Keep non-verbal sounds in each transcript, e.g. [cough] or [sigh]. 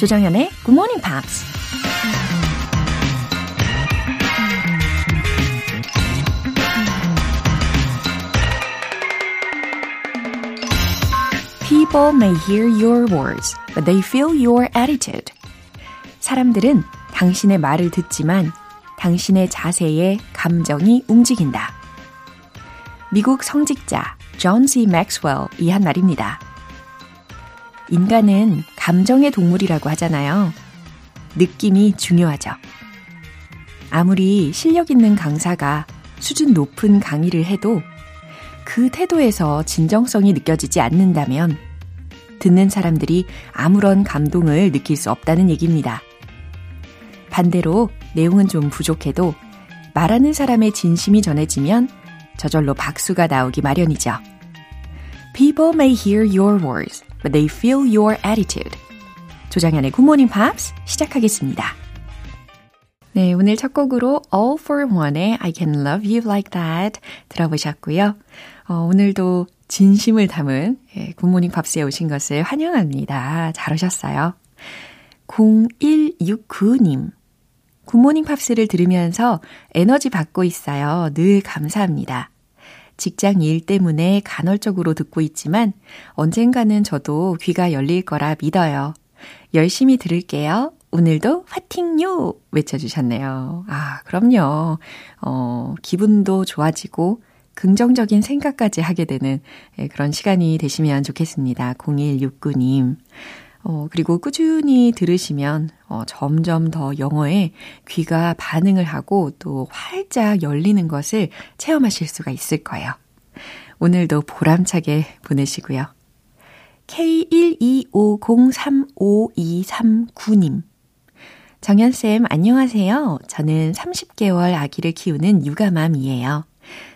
조정현의 Good Morning Pops. People may hear your words, but they feel your attitude. 사람들은 당신의 말을 듣지만 당신의 자세에 감정이 움직인다. 미국 성직자 존 C. 맥스웰이 한 말입니다. 인간은 감정의 동물이라고 하잖아요. 느낌이 중요하죠. 아무리 실력 있는 강사가 수준 높은 강의를 해도 그 태도에서 진정성이 느껴지지 않는다면 듣는 사람들이 아무런 감동을 느낄 수 없다는 얘기입니다. 반대로 내용은 좀 부족해도 말하는 사람의 진심이 전해지면 저절로 박수가 나오기 마련이죠. People may hear your words, but they feel your attitude. 조장현의 Good Morning Pops 시작하겠습니다. 네, 오늘 첫 곡으로 All for One의 I Can Love You Like That 들어보셨고요. 어, 오늘도 진심을 담은 예, 굿모닝 팝스에 오신 것을 환영합니다. 잘 오셨어요. 0169님. 굿모닝 팝스를 들으면서 에너지 받고 있어요. 늘 감사합니다. 직장 일 때문에 간헐적으로 듣고 있지만 언젠가는 저도 귀가 열릴 거라 믿어요. 열심히 들을게요. 오늘도 파팅요! 외쳐주셨네요. 아, 그럼요. 어, 기분도 좋아지고 긍정적인 생각까지 하게 되는 예, 그런 시간이 되시면 좋겠습니다. 0169님. 어, 그리고 꾸준히 들으시면 어, 점점 더 영어에 귀가 반응을 하고 또 활짝 열리는 것을 체험하실 수가 있을 거예요. 오늘도 보람차게 보내시고요. K125035239님. 정연쌤, 안녕하세요. 저는 30개월 아기를 키우는 육아맘이에요.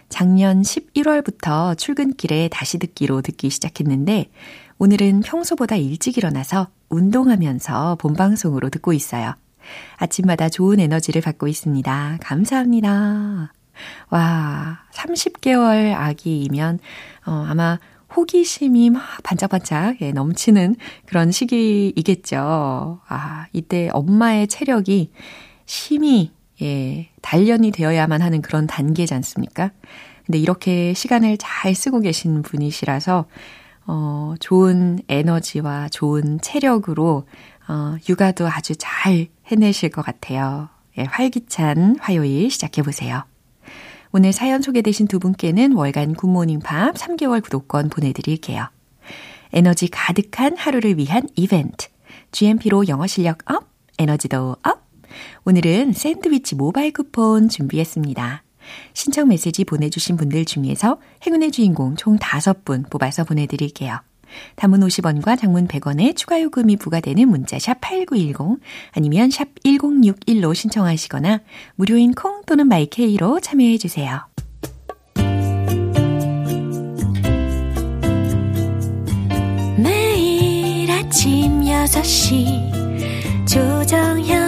작년 11월부터 출근길에 다시 듣기로 듣기 시작했는데, 오늘은 평소보다 일찍 일어나서 운동하면서 본방송으로 듣고 있어요. 아침마다 좋은 에너지를 받고 있습니다. 감사합니다. 와, 30개월 아기이면, 어, 아마 호기심이 막 반짝반짝 예, 넘치는 그런 시기이겠죠. 아, 이때 엄마의 체력이 심히, 예, 단련이 되어야만 하는 그런 단계지 않습니까? 근데 이렇게 시간을 잘 쓰고 계신 분이시라서, 어, 좋은 에너지와 좋은 체력으로, 어, 육아도 아주 잘 해내실 것 같아요. 예, 활기찬 화요일 시작해보세요. 오늘 사연 소개되신 두 분께는 월간 Good Morning Pop 3개월 구독권 보내드릴게요. 에너지 가득한 하루를 위한 이벤트. GMP로 영어 실력 up, 에너지도 up. 오늘은 샌드위치 모바일 쿠폰 준비했습니다. 신청 메시지 보내주신 분들 중에서 행운의 주인공 총 5분 뽑아서 보내드릴게요. 단문 50원과 장문 100원의 추가 요금이 부과되는 문자 샵 8910 아니면 샵 1061로 신청하시거나 무료인 콩 또는 마이케이로 참여해 주세요. 매일 아침 6시 조정현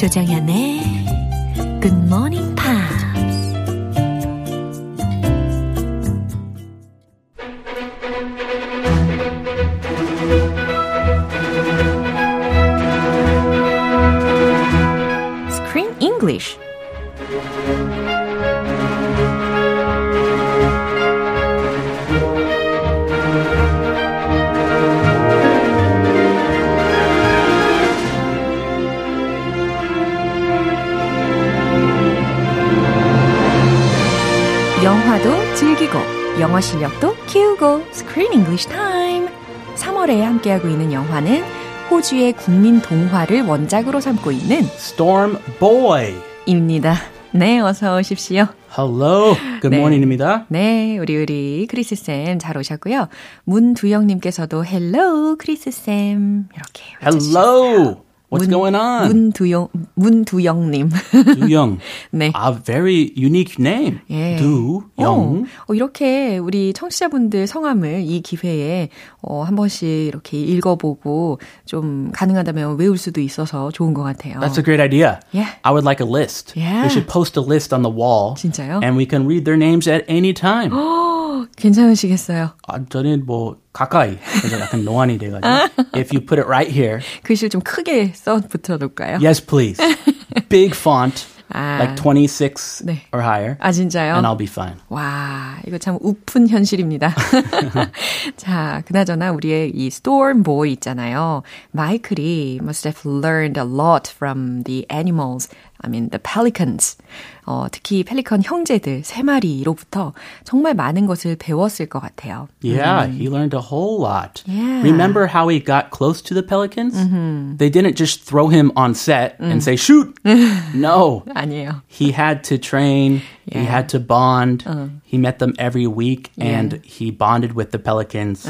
조정현의 굿모닝 즐기고 영어 실력도 키우고 Screen English Time 3월에 함께하고 있는 영화는 호주의 국민 동화를 원작으로 삼고 있는 Storm Boy. 입니다. 네, 어서 오십시오. Hello. Good 네. morning입니다. 네, 우리 우리 크리스 쌤 잘 오셨고요. 문두영 님께서도 hello 크리스 쌤 이렇게. Hello. What's going on? 문두영, 문두영님. 두영. 네. A very unique name. 예. 두영. 어, 어, 이렇게 우리 청취자분들 성함을 이 기회에 어, 한 번씩 이렇게 읽어보고 좀 가능하다면 외울 수도 있어서 좋은 것 같아요. That's a great idea. Yeah. I would like a list. Yeah. We should post a list on the wall. 진짜요? And we can read their names at any time. [gasps] 괜찮으시겠어요? 아, 저는 뭐 가까이 그래서 약간 노안이 돼가지고 [laughs] if you put it right here 글씨를 좀 크게 써 붙여놓을까요? yes please [laughs] big font 아. like 26 네. or higher 아, 진짜요? and I'll be fine 와, 이거 참 우픈 현실입니다. [laughs] 자, 그나저나 우리의 이 storm boy 있잖아요. 마이클이 must have learned a lot from the animals. I mean, the pelicans. 어, 특히 펠리컨 형제들 세 마리로부터 정말 많은 것을 배웠을 것 같아요. yeah he learned a whole lot Yeah. remember how he got close to the pelicans they didn't just throw him on set and say shoot [laughs] no 아니에요. he had to train he Yeah. had to bond he met them every week and he bonded with the pelicans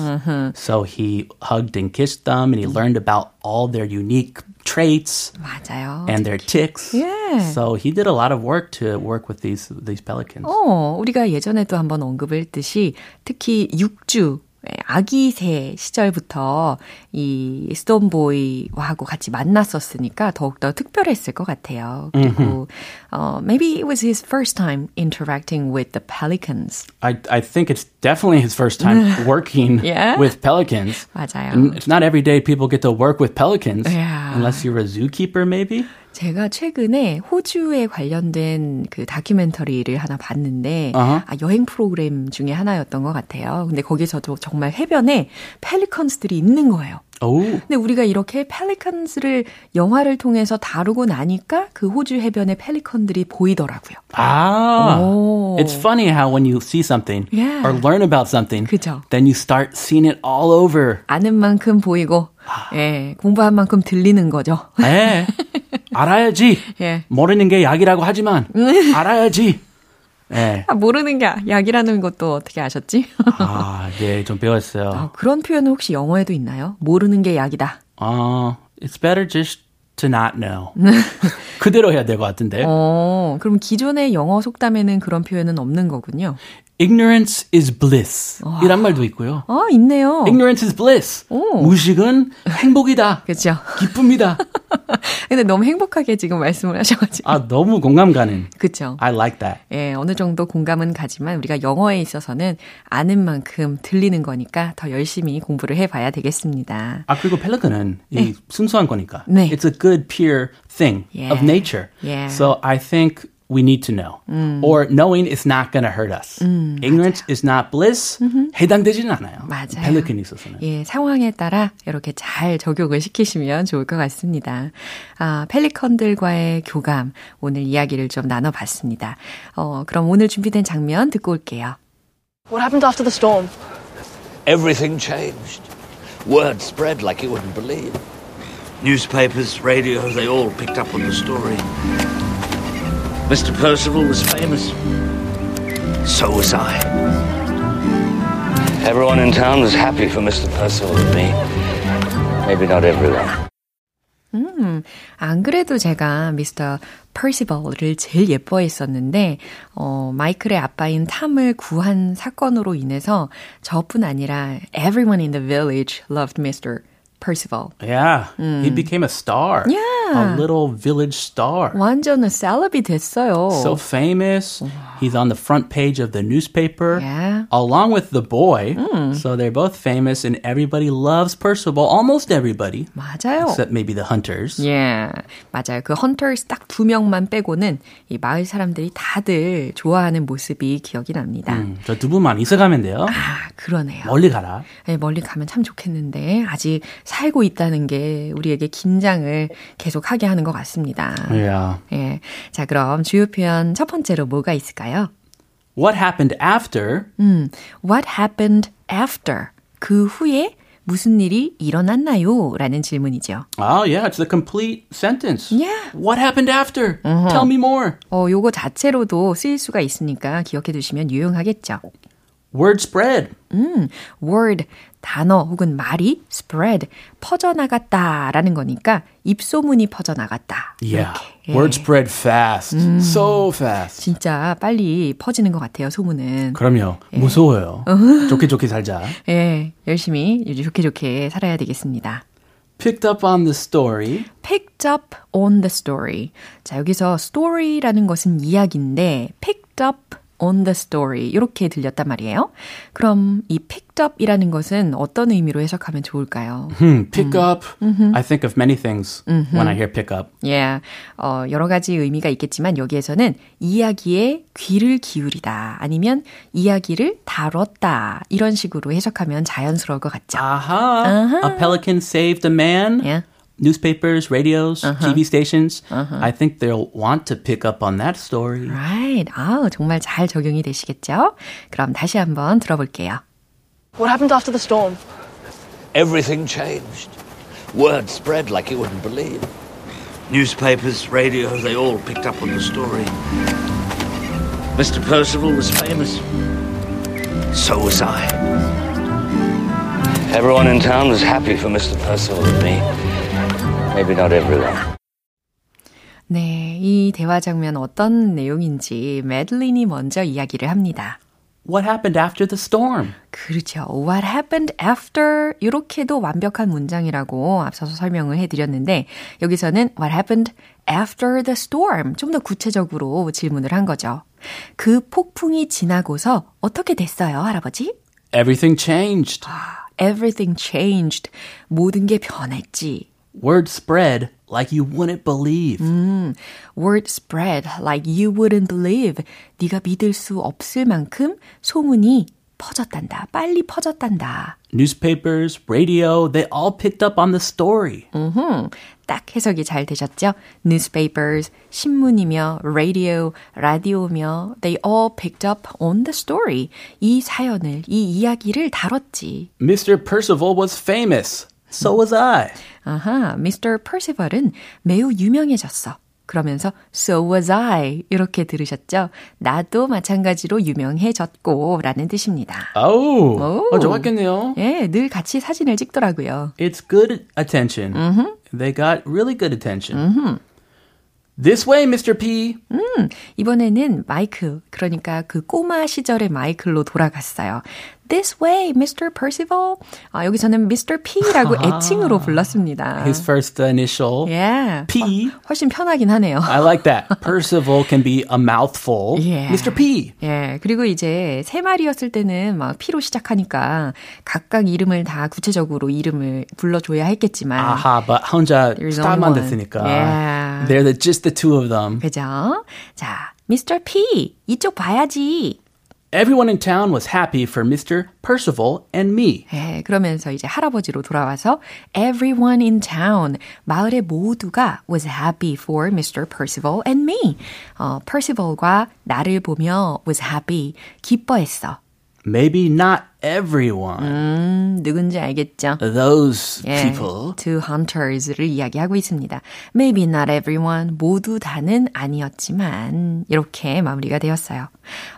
so he hugged and kissed them and he learned about all their unique traits 맞아요. and their ticks Yeah. so he did a lot of work to work with these these pelicans 어, 우리가 예전에도 한번 언급을 했듯이 특히 육주 아기 새 시절부터 이 스톤보이하고 같이 만났었으니까 더욱더 특별했을 것 같아요. 그리고 어, maybe it was his first time interacting with the pelicans. I, I think it's definitely his first time working Yeah? with pelicans 맞아요. and it's not every day people get to work with pelicans Yeah. unless you're a zookeeper maybe 제가 최근에 호주에 관련된 그 다큐멘터리를 하나 봤는데. 아, 여행 프로그램 중에 하나였던 것 같아요. 근데 거기서도 정말 해변에 펠리컨스들이 있는 거예요. oh 근데 우리가 이렇게 펠리컨스를 영화를 통해서 다루고 나니까 그 호주 해변에 펠리컨들이 보이더라고요. Ah, Oh. it's funny how when you see something Yeah. or learn about something, 그죠. then you start seeing it all over. 아는 만큼 보이고, 예, 공부한 만큼 들리는 거죠. 에, 알아야지. [laughs] 예. 모르는 게 약이라고 하지만 [laughs] 알아야지. 예. 아, 모르는 게 약이라는 것도 어떻게 아셨지? 아, 네, 좀 배웠어요. 아, 그런 표현은 혹시 영어에도 있나요? 모르는 게 약이다. 어, it's better just to not know. [laughs] 그대로 해야 될 것 같은데. 어, 그럼 기존의 영어 속담에는 그런 표현은 없는 거군요. Ignorance is bliss. 이란 말도 있고요. 아, 있네요. Ignorance is bliss. 오. 무식은 행복이다. [laughs] 그렇죠. 기쁨이다. [laughs] 근데 너무 행복하게 지금 말씀을 하셔가지고. 아, 너무 공감 가는. 그렇죠. I like that. 예, 어느 정도 공감은 가지만 우리가 영어에 있어서는 아는 만큼 들리는 거니까 더 열심히 공부를 해봐야 되겠습니다. 아 그리고 펠리컨은 이 순수한 거니까. 네. It's a good pure thing Yeah. of nature. Yeah. So I think we need to know. Or knowing is not going to hurt us. Ignorance is not bliss. 해당되지는 않아요. 맞아요. 펠리컨이 있어서는. 예, 상황에 따라 이렇게 잘 적용을 시키시면 좋을 것 같습니다. 아, 펠리컨들과의 교감, 오늘 이야기를 좀 나눠봤습니다. 어, 그럼 오늘 준비된 장면 듣고 올게요. What happened after the storm? Everything changed. Word spread like you wouldn't believe. Newspapers, radio, they all picked up on the story. Mr. Percival was famous. So was I. Everyone in town was happy for Mr. Percival and me. Maybe not everyone. 안 그래도 제가 미스터 퍼시벌을 제일 예뻐했었는데 어, 마이클의 아빠인 탐을 구한 사건으로 인해서 저뿐 아니라 everyone in the village loved Mr. Percival. Yeah. He became a star. Yeah. A little village star. 완전 셀럽이 됐어요. So famous. He's on the front page of the newspaper. Yeah. Along with the boy. So they're both famous and everybody loves Percival. Almost everybody. 맞아요. Except maybe the hunters. 예, 맞아요. 그 헌터스 딱두 명만 빼고는 이 마을 사람들이 다들 좋아하는 모습이 기억이 납니다. 음, 저두 분만 있어가면 돼요. 아, 그러네요. 멀리 가라. 예, 멀리 가면 참 좋겠는데 아직 살고 있다는 게 우리에게 긴장을 계속하게 하는 것 같습니다. Yeah. 예, 자 그럼 주요 표현 첫 번째로 뭐가 있을까요? What happened after? What happened after? 그 후에 무슨 일이 일어났나요? 라는 질문이죠. Oh, yeah, it's the complete sentence. Yeah. What happened after? Tell me more. 어, 요거 자체로도 쓰일 수가 있으니까 기억해 두시면 유용하겠죠. Word spread. 음, word 단어 혹은 말이 spread 퍼져나갔다라는 거니까 입소문이 퍼져나갔다. Yeah. 이렇게. Word spread fast. So fast. 진짜 빨리 퍼지는 것 같아요, 소문은. 그럼요. 무서워요. 좋게 좋게 살자. 예, 열심히 좋게 좋게 살아야 되겠습니다. Picked up on the story. picked up on the story. 자, 여기서 story라는 것은 이야기인데 picked up on the story 이렇게 들렸단 말이에요. 그럼 이 picked up이라는 것은 어떤 의미로 해석하면 좋을까요? Hmm, pick up. I think of many things when I hear pick up. Yeah, 어, 여러 가지 의미가 있겠지만 여기에서는 이야기에 귀를 기울이다 아니면 이야기를 다뤘다 이런 식으로 해석하면 자연스러울 것 같죠. Aha. A pelican saved a man. Yeah. Newspapers, radios, TV stations. I think they'll want to pick up on that story. Right. 아, 정말 잘 적용이 되시겠죠? 그럼 다시 한번 들어볼게요. What happened after the storm? Everything changed. Word spread like you wouldn't believe. Newspapers, radio, they all picked up on the story. Mr. Percival was famous. So was I. Everyone in town was happy for Mr. Percival and me. Maybe not everyone. 네, 이 대화 장면 어떤 내용인지 매들린이 먼저 이야기를 합니다. What happened after the storm? 그렇죠. What happened after 이렇게도 완벽한 문장이라고 앞서서 설명을 해드렸는데 여기서는 What happened after the storm 좀 더 구체적으로 질문을 한 거죠. 그 폭풍이 지나고서 어떻게 됐어요, 할아버지? Everything changed. Everything changed. 모든 게 변했지. Word spread like you wouldn't believe. Word spread like you wouldn't believe. 네가 믿을 수 없을 만큼 소문이 퍼졌단다. 빨리 퍼졌단다. Newspapers, radio, they all picked up on the story. 음흠, 딱 해석이 잘 되셨죠? Newspapers, 신문이며, radio, 라디오며, they all picked up on the story. 이 사연을, 이 이야기를 다뤘지. Mr. Percival was famous. So was I. 아하, Mr. Percival은 매우 유명해졌어. 그러면서 so was I 이렇게 들으셨죠? 나도 마찬가지로 유명해졌고 라는 뜻입니다. Oh, 오. 어, 좋았겠네요. 예, 늘 같이 사진을 찍더라고요. It's good attention. They got really good attention. This way, Mr. P. 이번에는 마이클, 그러니까 그 꼬마 시절의 마이클로 돌아갔어요. This way, Mr. Percival. 아, 여기서는 Mr. P라고 애칭으로 불렀습니다. His first initial. yeah. P. 어, 훨씬 편하긴 하네요. I like that. Percival can be a mouthful. Yeah. Mr. P. 예, 그리고 이제 세 마리였을 때는 막 P로 시작하니까 각각 이름을 다 구체적으로 이름을 불러줘야 했겠지만. 아하, but 혼자 스타만 one. 됐으니까. Yeah. They're the, just the two of them. 그죠? 자, Mr. P, 이쪽 봐야지. Everyone in town was happy for Mr. Percival and me. 예, 그러면서 이제 할아버지로 돌아와서 everyone in town 마을의 모두가 was happy for Mr. Percival and me. 어, Percival과 나를 보며 was happy 기뻐했어. Maybe not everyone. 음, 누군지 알겠죠? Those 예, people. two hunters를 이야기하고 있습니다. Maybe not everyone, 모두 다는 아니었지만 이렇게 마무리가 되었어요.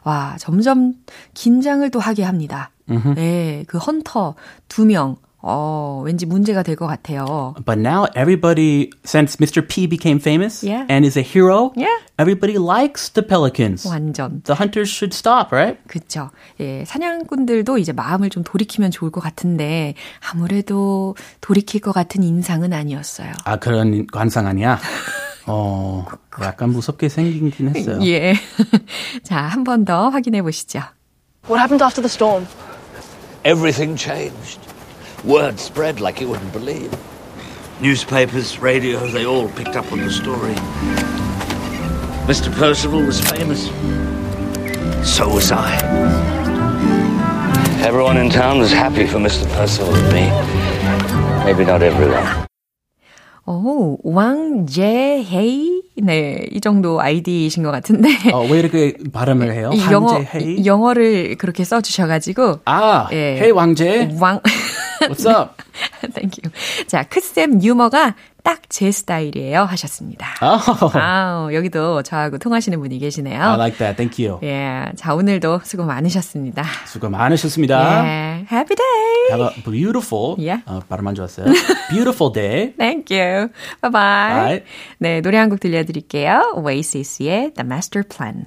와, 점점 긴장을 또 하게 합니다. 네, 그 헌터 두 명, 어, 왠지 문제가 될 것 같아요. But now everybody, since Mr. P became famous Yeah. and is a hero, Yeah. everybody likes the pelicans. 완전. The hunters should stop, right? 그쵸. 예, 사냥꾼들도 이제 마음을 좀 돌이키면 좋을 것 같은데, 아무래도 돌이킬 것 같은 인상은 아니었어요. 아, 그런 관상 아니야? 어, 약간 무섭게 생기긴 했어요. 예. 자, 한 번 더 확인해 보시죠. What happened after the storm? Everything changed. Word spread like you wouldn't believe. Newspapers, radio, they all picked up on the story. Mr. Percival was famous. So was I. Everyone in town was happy for Mr. Percival and me. Maybe not everyone. 오, 왕제헤이? 네, 이 정도 아이디이신 것 같은데. 어, 왜 이렇게 발음을 해요? 이 영어, 한제헤이? 영어를 그렇게 써주셔가지고. 아, 예. 헤이 왕제. 왕, What's up? Thank you. 자, 크쌤 유머가 딱 제 스타일이에요 하셨습니다. Oh, 아, 여기도 저하고 통하시는 분이 계시네요. I like that. Thank you. 예, 자 오늘도 수고 많으셨습니다. 수고 많으셨습니다. 예, happy day. Have a beautiful, Yeah. 어, 발음 안 좋았어요. Beautiful day. Thank you. Bye bye. Bye. 네, 노래 한 곡 들려드릴게요. Oasis의 The Master Plan.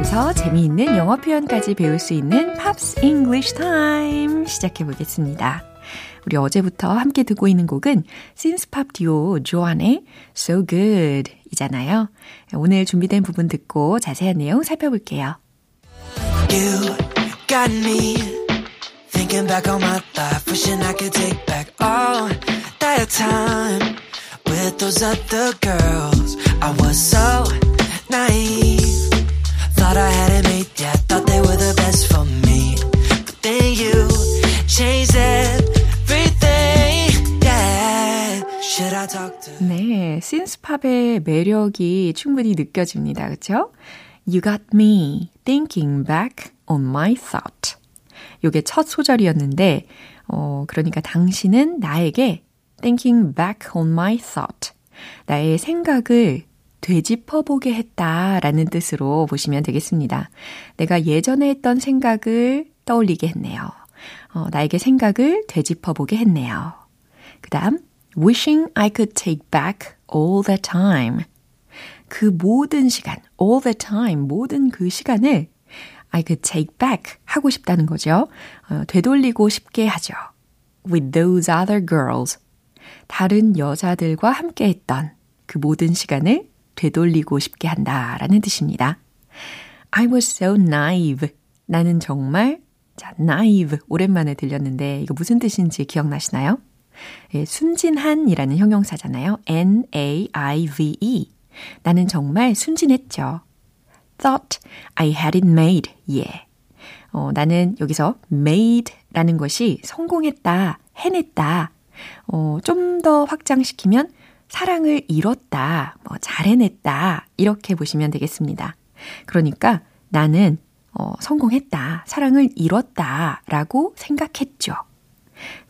흥얼거리면서 재미있는 영어 표현까지 배울 수 있는 Pops English Time 시작해 보겠습니다. 우리 어제부터 함께 듣고 있는 곡은 신스팝 듀오 조안의 So Good 이잖아요. 오늘 준비된 부분 듣고 자세한 내용 살펴볼게요. You got me thinking back on my life, wishing I could take back all that time with those other girls. I was so naive, thought I had it made, yeah, thought they were the best for me. But then you changed everything, yeah. Should I talk to? 네, 신스팝의 매력이 충분히 느껴집니다. 그렇죠? You got me thinking back on my thought. 요게 첫 소절이었는데 어 그러니까 당신은 나에게 thinking back on my thought. 나의 생각을 되짚어 보게 했다라는 뜻으로 보시면 되겠습니다. 내가 예전에 했던 생각을 떠올리게 했네요. 어, 나에게 생각을 되짚어 보게 했네요. 그 다음, wishing I could take back all the time. 그 모든 시간, all the time, 모든 그 시간을 I could take back 하고 싶다는 거죠. 어, 되돌리고 싶게 하죠. With those other girls. 다른 여자들과 함께 했던 그 모든 시간을 되돌리고 싶게 한다라는 뜻입니다. I was so naive. 나는 정말, 자, naive. 오랜만에 들렸는데, 이거 무슨 뜻인지 기억나시나요? 예, 순진한이라는 형용사잖아요. N-A-I-V-E. 나는 정말 순진했죠. Thought I had it made. Yeah. 어, 나는 여기서 made라는 것이 성공했다, 해냈다. 어, 좀 더 확장시키면 사랑을 이뤘다, 뭐 잘해냈다 이렇게 보시면 되겠습니다. 그러니까 나는 어, 성공했다, 사랑을 이뤘다라고 생각했죠.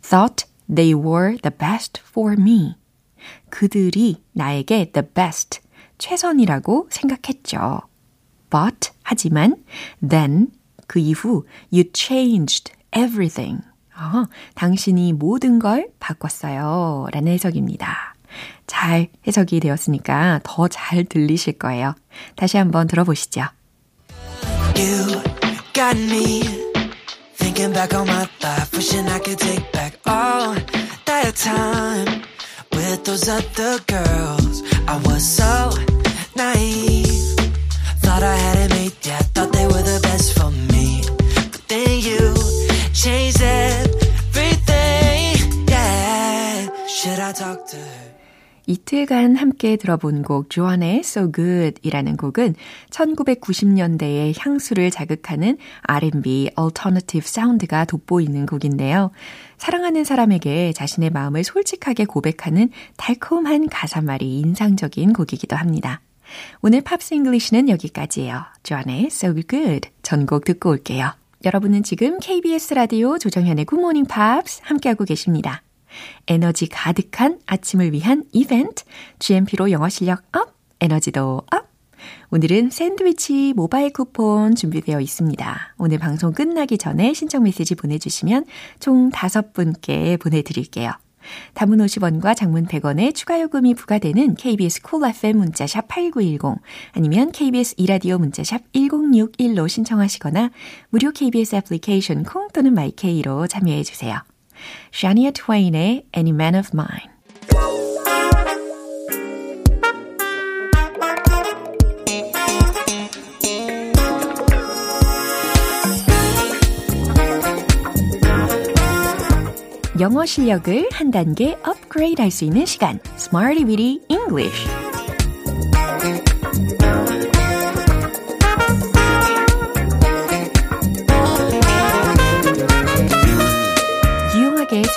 Thought they were the best for me. 그들이 나에게 the best, 최선이라고 생각했죠. But, 하지만, then, 그 이후, you changed everything. 어, 당신이 모든 걸 바꿨어요. 라는 해석입니다. 잘 해석이 되었으니까 더 잘 들리실 거예요. 다시 한번 들어보시죠. You got me thinking back on my life, wishing I could take back all that time with those other girls. I was so naive, thought I had it made, yeah, thought they were the best 이틀간 함께 들어본 곡 조안의 So Good 이라는 곡은 1990년대의 향수를 자극하는 R&B Alternative 사운드가 돋보이는 곡인데요. 사랑하는 사람에게 자신의 마음을 솔직하게 고백하는 달콤한 가사말이 인상적인 곡이기도 합니다. 오늘 Pops English는 여기까지예요. 조안의 So Good 전곡 듣고 올게요. 여러분은 지금 KBS 라디오 조정현의 Good Morning Pops 함께하고 계십니다. 에너지 가득한 아침을 위한 이벤트, GMP로 영어 실력 up, 에너지도 up. 오늘은 샌드위치 모바일 쿠폰 준비되어 있습니다. 오늘 방송 끝나기 전에 신청 메시지 보내주시면 총 5분께 보내드릴게요. 단문 50원과 장문 100원의 추가 요금이 부과되는 KBS 콜 cool FM 문자샵 8910 아니면 KBS 이라디오 문자샵 1061로 신청하시거나 무료 KBS 애플리케이션 콩 또는 마이케이로 참여해 주세요. Shania Twain의 Any Man of Mine 영어 실력을 한 단계 업그레이드 할 수 있는 시간 Smarty Weedy English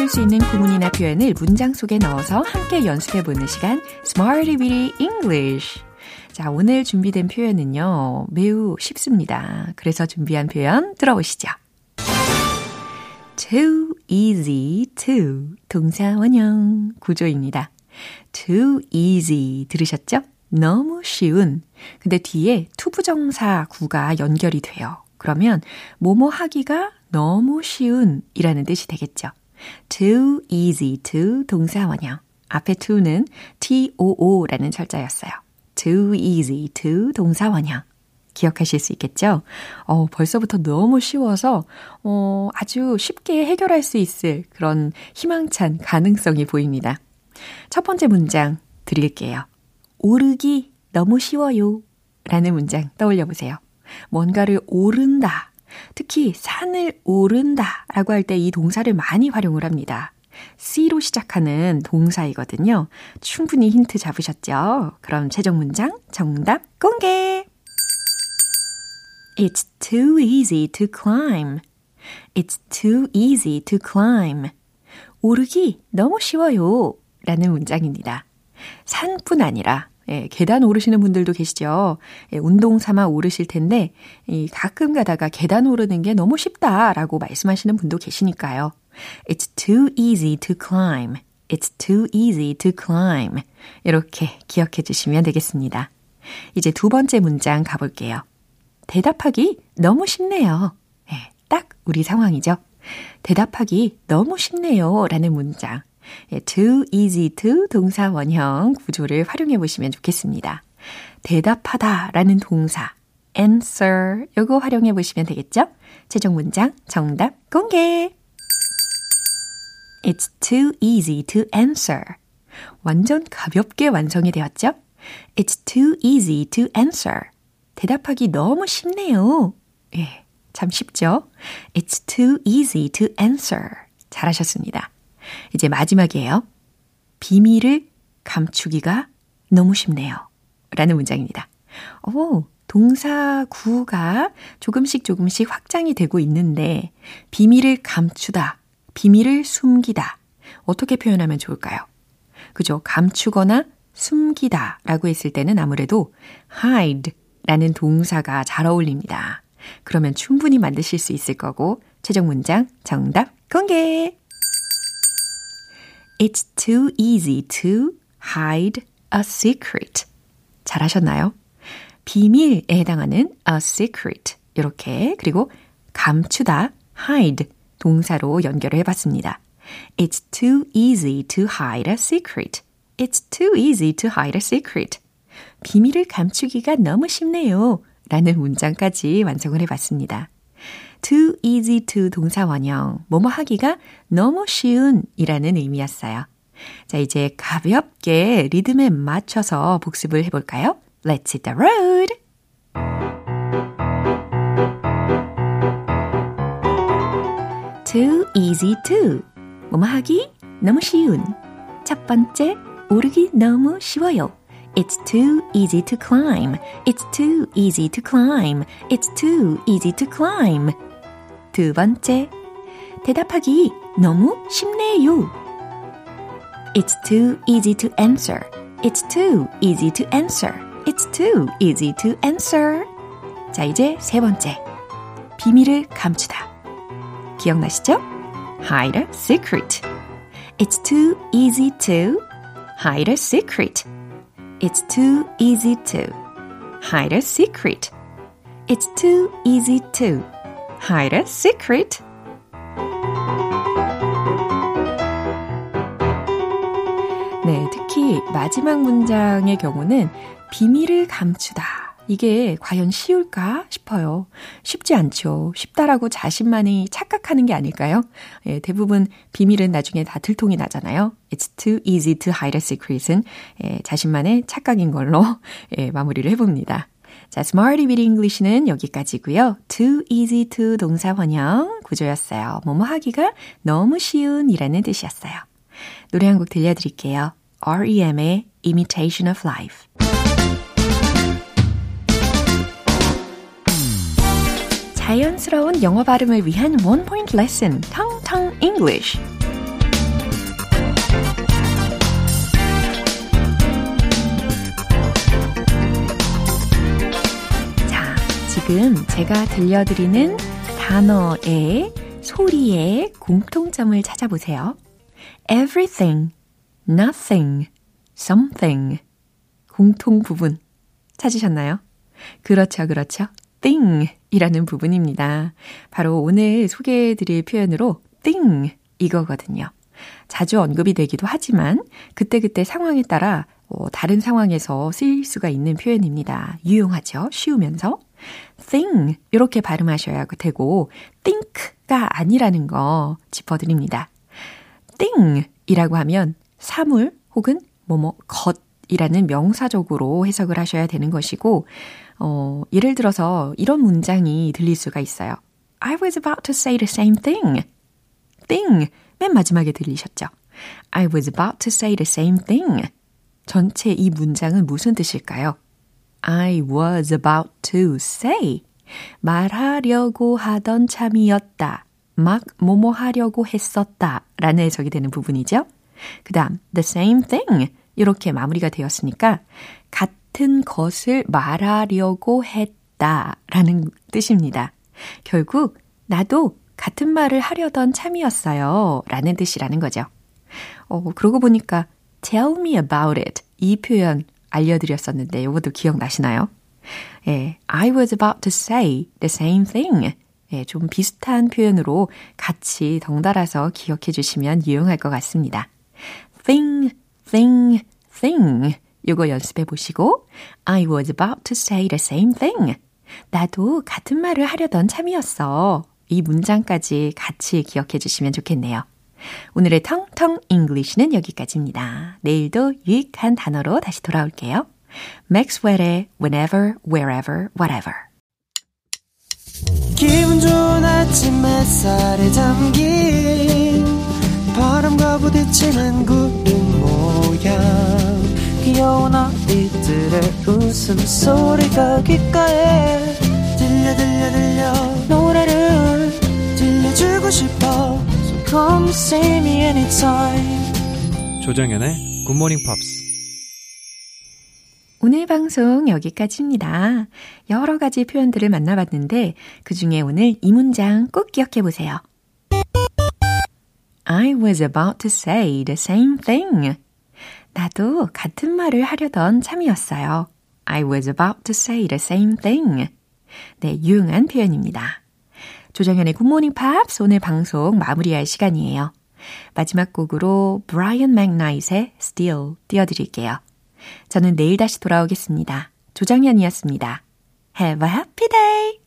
쓸 수 있는 구문이나 표현을 문장 속에 넣어서 함께 연습해 보는 시간 Smarty Witty English 자, 오늘 준비된 표현은요, 매우 쉽습니다. 그래서 준비한 표현 들어보시죠. too easy to 동사 원형 구조입니다. too easy 들으셨죠? 너무 쉬운. 근데 뒤에 to부정사 구가 연결이 돼요. 그러면 뭐뭐 하기가 너무 쉬운 이라는 뜻이 되겠죠. Too easy to 동사 원형. 앞에 to는 too라는 철자였어요. too easy to 동사 원형. 기억하실 수 있겠죠? 어, 벌써부터 너무 쉬워서, 어, 아주 쉽게 해결할 수 있을 그런 희망찬 가능성이 보입니다. 첫 번째 문장 드릴게요. 오르기 너무 쉬워요. 라는 문장 떠올려 보세요. 뭔가를 오른다. 특히 산을 오른다 라고 할 때 이 동사를 많이 활용을 합니다. C로 시작하는 동사이거든요. 충분히 힌트 잡으셨죠? 그럼 최종 문장 정답 공개! It's too easy to climb. It's too easy to climb. 오르기 너무 쉬워요. 라는 문장입니다. 산뿐 아니라 예, 계단 오르시는 분들도 계시죠. 예, 운동 삼아 오르실 텐데 이 가끔 가다가 계단 오르는 게 너무 쉽다라고 말씀하시는 분도 계시니까요. It's too easy to climb. It's too easy to climb. 이렇게 기억해 주시면 되겠습니다. 이제 두 번째 문장 가볼게요. 대답하기 너무 쉽네요. 네, 딱 우리 상황이죠. 대답하기 너무 쉽네요. 라는 문장. 예, too easy to 동사 원형 구조를 활용해 보시면 좋겠습니다. 대답하다 라는 동사 answer 요거 활용해 보시면 되겠죠? 최종 문장 정답 공개! It's too easy to answer. 완전 가볍게 완성이 되었죠? It's too easy to answer. 대답하기 너무 쉽네요. 예, 참 쉽죠? It's too easy to answer. 잘하셨습니다. 이제 마지막이에요. 비밀을 감추기가 너무 쉽네요. 라는 문장입니다. 오, 동사 구가 조금씩 조금씩 확장이 되고 있는데, 비밀을 감추다, 비밀을 숨기다. 어떻게 표현하면 좋을까요? 그죠? 감추거나 숨기다 라고 했을 때는 아무래도 hide 라는 동사가 잘 어울립니다. 그러면 충분히 만드실 수 있을 거고, 최종 문장 정답 공개! It's too easy to hide a secret. 잘하셨나요? 비밀에 해당하는 a secret. 이렇게, 그리고 감추다, hide. 동사로 연결을 해봤습니다. It's too easy to hide a secret. It's too easy to hide a secret. 비밀을 감추기가 너무 쉽네요. 라는 문장까지 완성을 해봤습니다. Too easy to 동사 원형, 뭐뭐 하기가 너무 쉬운 이라는 의미였어요. 자, 이제 가볍게 리듬에 맞춰서 복습을 해볼까요? Let's hit the road! too easy to. 뭐뭐 하기 너무 쉬운. 첫 번째, 오르기 너무 쉬워요. It's too easy to climb. It's too easy to climb. It's too easy to climb. 두 번째, 대답하기 너무 쉽네요. It's too easy to answer. It's too easy to answer. It's too easy to answer. 자, 이제 세 번째. 비밀을 감추다. 기억나시죠? Hide a secret. It's too easy to hide a secret. It's too easy to hide a secret. It's too easy to hide a secret. 마지막 문장의 경우는 비밀을 감추다. 이게 과연 쉬울까 싶어요. 쉽지 않죠. 쉽다라고 자신만이 착각하는 게 아닐까요? 예, 대부분 비밀은 나중에 다 들통이 나잖아요. It's too easy to hide a secret은 예, 자신만의 착각인 걸로 [laughs] 예, 마무리를 해봅니다. 자, Smarty with English는 여기까지고요. Too easy to 동사 번영 구조였어요. 뭐뭐 하기가 너무 쉬운 이라는 뜻이었어요. 노래 한 곡 들려드릴게요. REM의 Imitation of Life. 자연스러운 영어 발음을 위한 원 포인트 레슨, 텅텅 English. 지금 제가 들려드리는 단어의 소리의 공통점을 찾아보세요. everything, nothing, something. 공통 부분 찾으셨나요? 그렇죠, 그렇죠. thing 이라는 부분입니다. 바로 오늘 소개해드릴 표현으로 thing 이거거든요. 자주 언급이 되기도 하지만 그때그때 상황에 따라 어, 다른 상황에서 쓰일 수가 있는 표현입니다. 유용하죠? 쉬우면서. thing 이렇게 발음하셔야 되고 think가 아니라는 거 짚어드립니다. thing 이라고 하면 사물 혹은 뭐뭐 것이라는 명사적으로 해석을 하셔야 되는 것이고 어, 예를 들어서 이런 문장이 들릴 수가 있어요. I was about to say the same thing. thing 맨 마지막에 들리셨죠? I was about to say the same thing. 전체 이 문장은 무슨 뜻일까요? I was about to say. 말하려고 하던 참이었다. 막 뭐뭐 하려고 했었다. 라는 해석이 되는 부분이죠. 그 다음, the same thing. 이렇게 마무리가 되었으니까, 같은 것을 말하려고 했다. 라는 뜻입니다. 결국, 나도 같은 말을 하려던 참이었어요. 라는 뜻이라는 거죠. 어, 그러고 보니까, tell me about it. 이 표현 알려드렸었는데, 이것도 기억나시나요? 예, I was about to say the same thing. 예, 좀 비슷한 표현으로 같이 덩달아서 기억해 주시면 유용할 것 같습니다. thing, thing, thing. 요거 연습해 보시고 I was about to say the same thing. 나도 같은 말을 하려던 참이었어. 이 문장까지 같이 기억해 주시면 좋겠네요. 오늘의 텅텅 English는 여기까지입니다. 내일도 유익한 단어로 다시 돌아올게요. 맥스웰의 Whenever, Wherever, Whatever. 기분 좋은 아침 햇살에 담긴 바람과 부딪히는 구름 모양 귀여운 아이들의 웃음소리가 귓가에 들려 들려 들려 노래를 come see me anytime 조정연의 굿모닝 팝스 오늘 방송 여기까지입니다. 여러 가지 표현들을 만나봤는데 그 중에 오늘 이 문장 꼭 기억해 보세요. I was about to say the same thing. 나도 같은 말을 하려던 참이었어요. I was about to say the same thing. 네, 유용한 표현입니다. 조정현의 Good Morning Pops 오늘 방송 마무리할 시간이에요. 마지막 곡으로 브라이언 맥나잇의 Still 띄워드릴게요. 저는 내일 다시 돌아오겠습니다. 조정현이었습니다. Have a happy day!